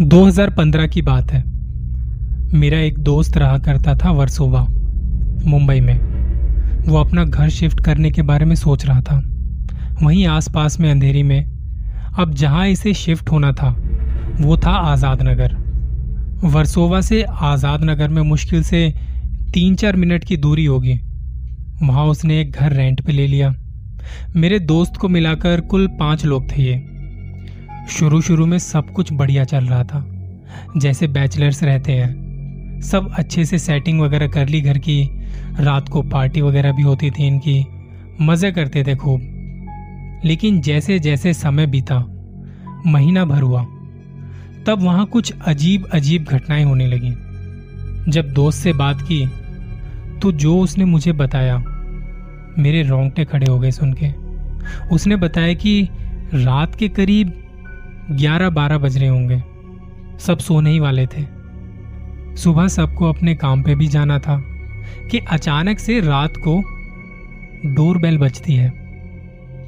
2015 की बात है। मेरा एक दोस्त रहा करता था वर्सोवा, मुंबई में। वो अपना घर शिफ्ट करने के बारे में सोच रहा था। वहीं आसपास में अंधेरी में, अब जहाँ इसे शिफ्ट होना था, वो था आज़ाद नगर वर्सोवा से आज़ाद नगर में मुश्किल से तीन चार मिनट की दूरी होगी। वहाँ उसने एक घर रेंट पे ले लिया। मेरे दोस्त को मिलाकर कुल पाँच लोग थे ये। शुरू शुरू में सब कुछ बढ़िया चल रहा था। जैसे बैचलर्स रहते हैं। सब अच्छे से सेटिंग वगैरह कर ली घर की। रात को पार्टी वगैरह भी होती थी इनकी। मज़े करते थे खूब। लेकिन जैसे जैसे समय बीता, महीना भर हुआ, तब वहाँ कुछ अजीब अजीब घटनाएँ होने लगी। जब दोस्त से बात की तो जो उसने मुझे बताया, मेरे रोंगटे खड़े हो गए सुन के। उसने बताया कि रात के करीब ग्यारह बारह बज रहे होंगे। सब सोने ही वाले थे। सुबह सबको अपने काम पे भी जाना था कि अचानक से रात को डोर बेल बजती है।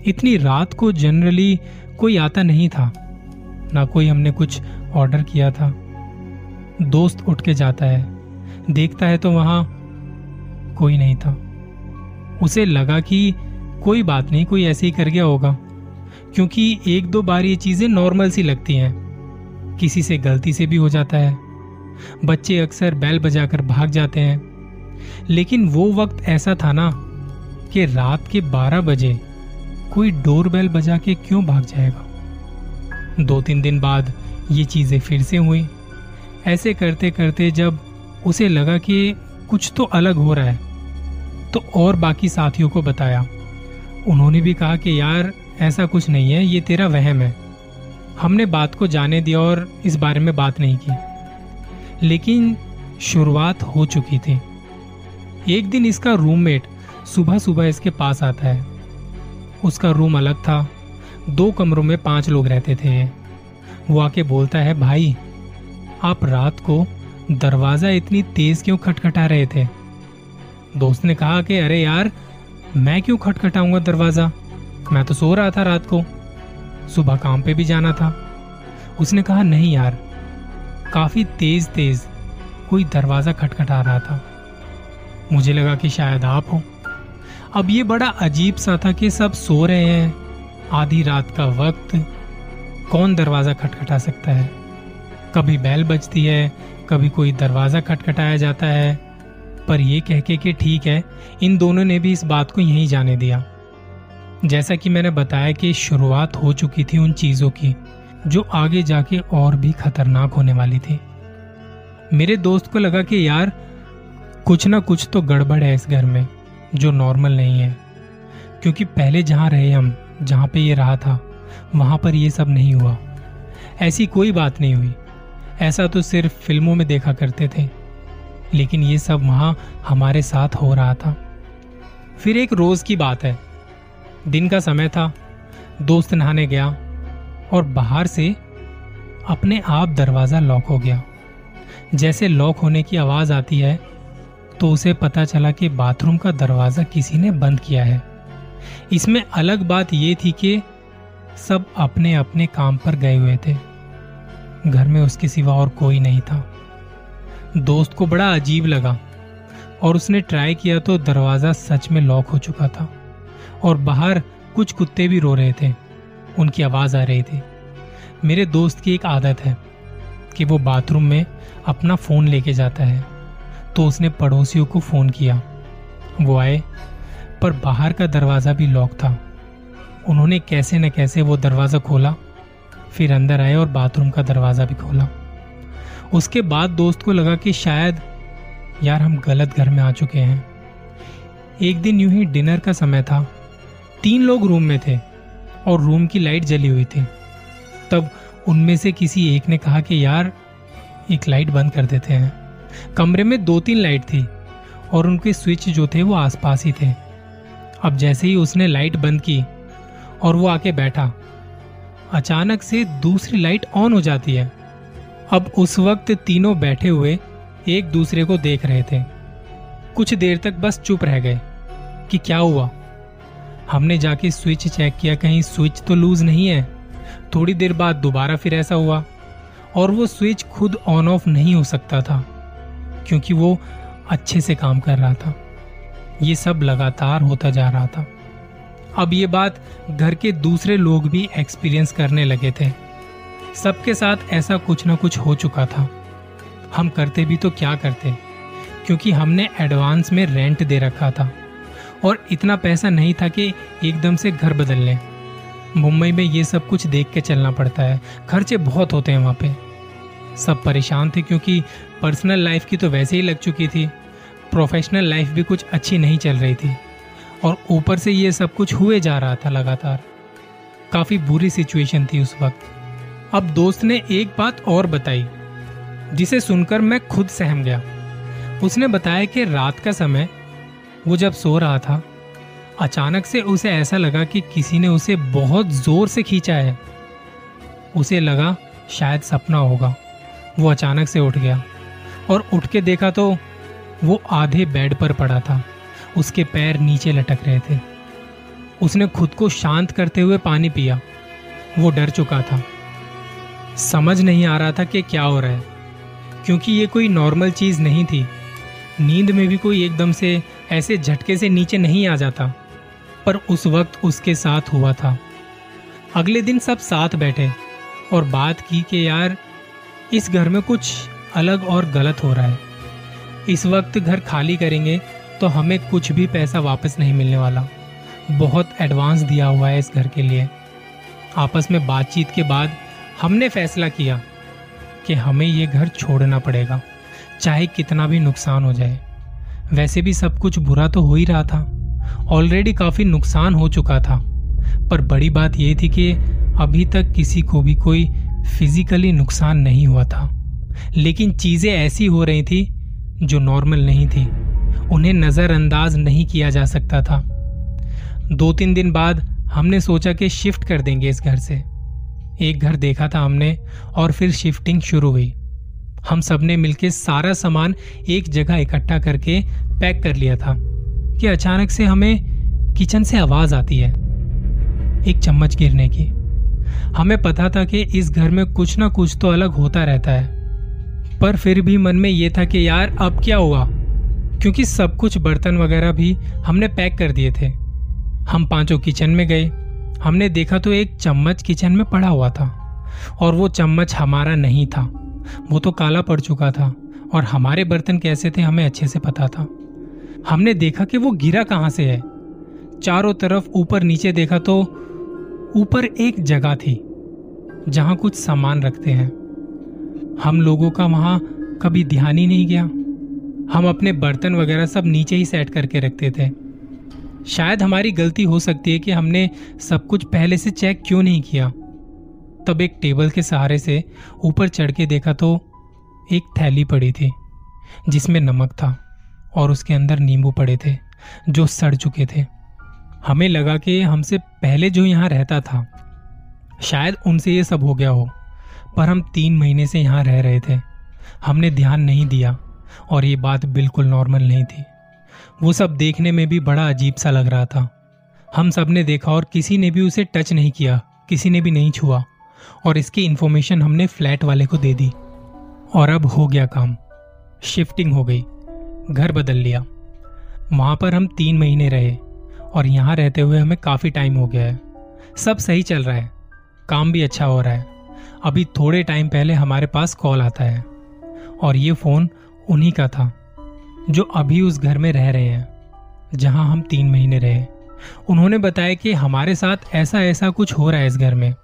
इतनी रात को जनरली कोई आता नहीं था, ना कोई हमने कुछ ऑर्डर किया था। दोस्त उठ के जाता है, देखता है तो वहाँ कोई नहीं था। उसे लगा कि कोई बात नहीं, कोई ऐसे ही कर गया होगा। क्योंकि एक दो बार ये चीज़ें नॉर्मल सी लगती हैं। किसी से गलती से भी हो जाता है। बच्चे अक्सर बैल बजाकर भाग जाते हैं। लेकिन वो वक्त ऐसा था ना कि रात के 12 बजे कोई डोर बेल बजा के क्यों भाग जाएगा? दो तीन दिन बाद ये चीज़ें फिर से हुई। ऐसे करते करते जब उसे लगा कि कुछ तो अलग हो रहा है तो और बाकी साथियों को बताया। उन्होंने भी कहा कि यार ऐसा कुछ नहीं है, ये तेरा वहम है। हमने बात को जाने दिया और इस बारे में बात नहीं की। लेकिन शुरुआत हो चुकी थी। एक दिन इसका रूममेट सुबह सुबह इसके पास आता है। उसका रूम अलग था। दो कमरों में पाँच लोग रहते थे। वो आके बोलता है, भाई, आप रात को दरवाज़ा इतनी तेज क्यों खटखटा रहे थे? दोस्त ने कहा कि, अरे यार, मैं क्यों खटखटाऊँगा दरवाज़ा? मैं तो सो रहा था रात को। सुबह काम पे भी जाना था। उसने कहा, नहीं यार, काफ़ी तेज तेज कोई दरवाज़ा खटखटा रहा था। मुझे लगा कि शायद आप हो। अब ये बड़ा अजीब सा था कि सब सो रहे हैं। आधी रात का वक्त, कौन दरवाज़ा खटखटा सकता है? कभी बैल बजती है, कभी कोई दरवाज़ा खटखटाया जाता है। पर यह कह के कि ठीक है, इन दोनों ने भी इस बात को यहीं जाने दिया। जैसा कि मैंने बताया कि शुरुआत हो चुकी थी उन चीज़ों की, जो आगे जाके और भी खतरनाक होने वाली थी। मेरे दोस्त को लगा कि यार, कुछ ना कुछ तो गड़बड़ है इस घर में, जो नॉर्मल नहीं है। क्योंकि पहले जहाँ रहे हम, जहाँ पे ये रहा था, वहाँ पर ये सब नहीं हुआ। ऐसी कोई बात नहीं हुई। ऐसा तो सिर्फ़ फ़िल्मों में देखा करते थे। लेकिन ये सब वहाँ हमारे साथ हो रहा था। फिर एक रोज की बात है। दिन का समय था। दोस्त नहाने गया और बाहर से अपने आप दरवाज़ा लॉक हो गया। जैसे लॉक होने की आवाज़ आती है तो उसे पता चला कि बाथरूम का दरवाज़ा किसी ने बंद किया है। इसमें अलग बात यह थी कि सब अपने अपने काम पर गए हुए थे। घर में उसके सिवा और कोई नहीं था। दोस्त को बड़ा अजीब लगा और उसने ट्राई किया तो दरवाज़ा सच में लॉक हो चुका था। और बाहर कुछ कुत्ते भी रो रहे थे। उनकी आवाज़ आ रही थी। मेरे दोस्त की एक आदत है कि वो बाथरूम में अपना फ़ोन लेके जाता है। तो उसने पड़ोसियों को फ़ोन किया। वो आए, पर बाहर का दरवाज़ा भी लॉक था। उन्होंने कैसे न कैसे वो दरवाज़ा खोला, फिर अंदर आए और बाथरूम का दरवाज़ा भी खोला। उसके बाद दोस्त को लगा कि शायद यार हम गलत घर में आ चुके हैं। एक दिन यूँ ही डिनर का समय था। तीन लोग रूम में थे और रूम की लाइट जली हुई थी। तब उनमें से किसी एक ने कहा कि, यार, एक लाइट बंद कर देते हैं। कमरे में दो तीन लाइट थी और उनके स्विच जो थे वो आसपास ही थे। अब जैसे ही उसने लाइट बंद की और वो आके बैठा, अचानक से दूसरी लाइट ऑन हो जाती है। अब उस वक्त तीनों बैठे हुए एक दूसरे को देख रहे थे। कुछ देर तक बस चुप रह गए कि क्या हुआ? हमने जाके स्विच चेक किया, कहीं स्विच तो लूज नहीं है। थोड़ी देर बाद दोबारा फिर ऐसा हुआ, और वो स्विच खुद ऑन ऑफ़ नहीं हो सकता था, क्योंकि वो अच्छे से काम कर रहा था। ये सब लगातार होता जा रहा था। अब ये बात घर के दूसरे लोग भी एक्सपीरियंस करने लगे थे। सबके साथ ऐसा कुछ ना कुछ हो चुका था। हम करते भी तो क्या करते, क्योंकि हमने एडवांस में रेंट दे रखा था। और इतना पैसा नहीं था कि एकदम से घर बदल लें। मुंबई में ये सब कुछ देख के चलना पड़ता है। खर्चे बहुत होते हैं वहाँ पे। सब परेशान थे क्योंकि पर्सनल लाइफ की तो वैसे ही लग चुकी थी। प्रोफेशनल लाइफ भी कुछ अच्छी नहीं चल रही थी। और ऊपर से ये सब कुछ हुए जा रहा था लगातार। काफ़ी बुरी सिचुएशन थी उस वक्त। अब दोस्त ने एक बात और बताई, जिसे सुनकर मैं खुद सहम गया। उसने बताया कि रात का समय वो जब सो रहा था, अचानक से उसे ऐसा लगा कि किसी ने उसे बहुत ज़ोर से खींचा है। उसे लगा शायद सपना होगा। वो अचानक से उठ गया और उठ के देखा तो वो आधे बेड पर पड़ा था। उसके पैर नीचे लटक रहे थे। उसने खुद को शांत करते हुए पानी पिया। वो डर चुका था। समझ नहीं आ रहा था कि क्या हो रहा है, क्योंकि ये कोई नॉर्मल चीज़ नहीं थी। नींद में भी कोई एकदम से ऐसे झटके से नीचे नहीं आ जाता, पर उस वक्त उसके साथ हुआ था। अगले दिन सब साथ बैठे और बात की कि यार, इस घर में कुछ अलग और गलत हो रहा है। इस वक्त घर खाली करेंगे तो हमें कुछ भी पैसा वापस नहीं मिलने वाला। बहुत एडवांस दिया हुआ है इस घर के लिए। आपस में बातचीत के बाद हमने फैसला किया कि हमें ये घर छोड़ना पड़ेगा, चाहे कितना भी नुकसान हो जाए। वैसे भी सब कुछ बुरा तो हो ही रहा था। ऑलरेडी काफ़ी नुकसान हो चुका था। पर बड़ी बात यह थी कि अभी तक किसी को भी कोई फिजिकली नुकसान नहीं हुआ था। लेकिन चीज़ें ऐसी हो रही थी जो नॉर्मल नहीं थी। उन्हें नज़रअंदाज नहीं किया जा सकता था। दो तीन दिन बाद हमने सोचा कि शिफ्ट कर देंगे इस घर से। एक घर देखा था हमने और फिर शिफ्टिंग शुरू हुई। हम सबने मिलकर सारा सामान एक जगह इकट्ठा करके पैक कर लिया था। कि अचानक से हमें किचन से आवाज़ आती है, एक चम्मच गिरने की। हमें पता था कि इस घर में कुछ ना कुछ तो अलग होता रहता है। पर फिर भी मन में यह था कि यार, अब क्या हुआ? क्योंकि सब कुछ बर्तन वगैरह भी हमने पैक कर दिए थे। हम पाँचों किचन में गए। हमने देखा तो एक चम्मच किचन में पड़ा हुआ था, और वो चम्मच हमारा नहीं था। वो तो काला पड़ चुका था और हमारे बर्तन कैसे थे हमें अच्छे से पता था। हमने देखा कि वो गिरा कहाँ से है। चारों तरफ़ ऊपर नीचे देखा तो ऊपर एक जगह थी, जहाँ कुछ सामान रखते हैं। हम लोगों का वहाँ कभी ध्यान ही नहीं गया। हम अपने बर्तन वगैरह सब नीचे ही सेट करके रखते थे। शायद हमारी गलती हो सकती है कि हमने सब कुछ पहले से चेक क्यों नहीं किया। तब एक टेबल के सहारे से ऊपर चढ़ के देखा तो एक थैली पड़ी थी, जिसमें नमक था और उसके अंदर नींबू पड़े थे, जो सड़ चुके थे। हमें लगा कि हमसे पहले जो यहाँ रहता था, शायद उनसे ये सब हो गया हो, पर हम तीन महीने से यहाँ रह रहे थे। हमने ध्यान नहीं दिया और ये बात बिल्कुल नॉर्मल नहीं थी। वो सब देखने में भी बड़ा अजीब सा लग रहा था। हम सबने देखा और किसी ने भी उसे टच नहीं किया, किसी ने भी नहीं छुआ। और इसकी इंफॉर्मेशन हमने फ्लैट वाले को दे दी। और अब हो गया काम। शिफ्टिंग हो गई। घर बदल लिया। वहाँ पर हम तीन महीने रहे और यहाँ रहते हुए हमें काफ़ी टाइम हो गया है। सब सही चल रहा है। काम भी अच्छा हो रहा है। अभी थोड़े टाइम पहले हमारे पास कॉल आता है। और ये फ़ोन उन्हीं का था, जो अभी उस घर में रह रहे हैं, जहाँ हम तीन महीने रहे। उन्होंने बताया कि हमारे साथ ऐसा ऐसा कुछ हो रहा है इस घर में।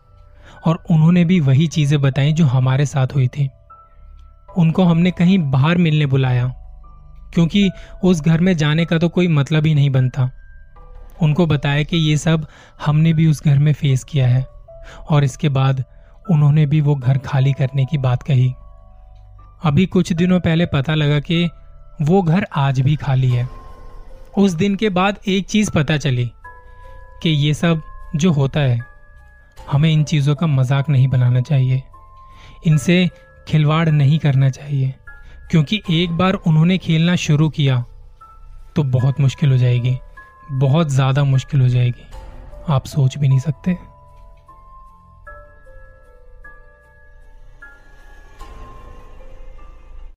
और उन्होंने भी वही चीज़ें बताई जो हमारे साथ हुई थी। उनको हमने कहीं बाहर मिलने बुलाया, क्योंकि उस घर में जाने का तो कोई मतलब ही नहीं बनता। उनको बताया कि ये सब हमने भी उस घर में फेस किया है, और इसके बाद उन्होंने भी वो घर खाली करने की बात कही। अभी कुछ दिनों पहले पता लगा कि वो घर आज भी खाली है। उस दिन के बाद एक चीज़ पता चली कि ये सब जो होता है हमें इन चीज़ों का मज़ाक नहीं बनाना चाहिए। इनसे खिलवाड़ नहीं करना चाहिए। क्योंकि एक बार उन्होंने खेलना शुरू किया तो बहुत मुश्किल हो जाएगी। बहुत ज़्यादा मुश्किल हो जाएगी। आप सोच भी नहीं सकते।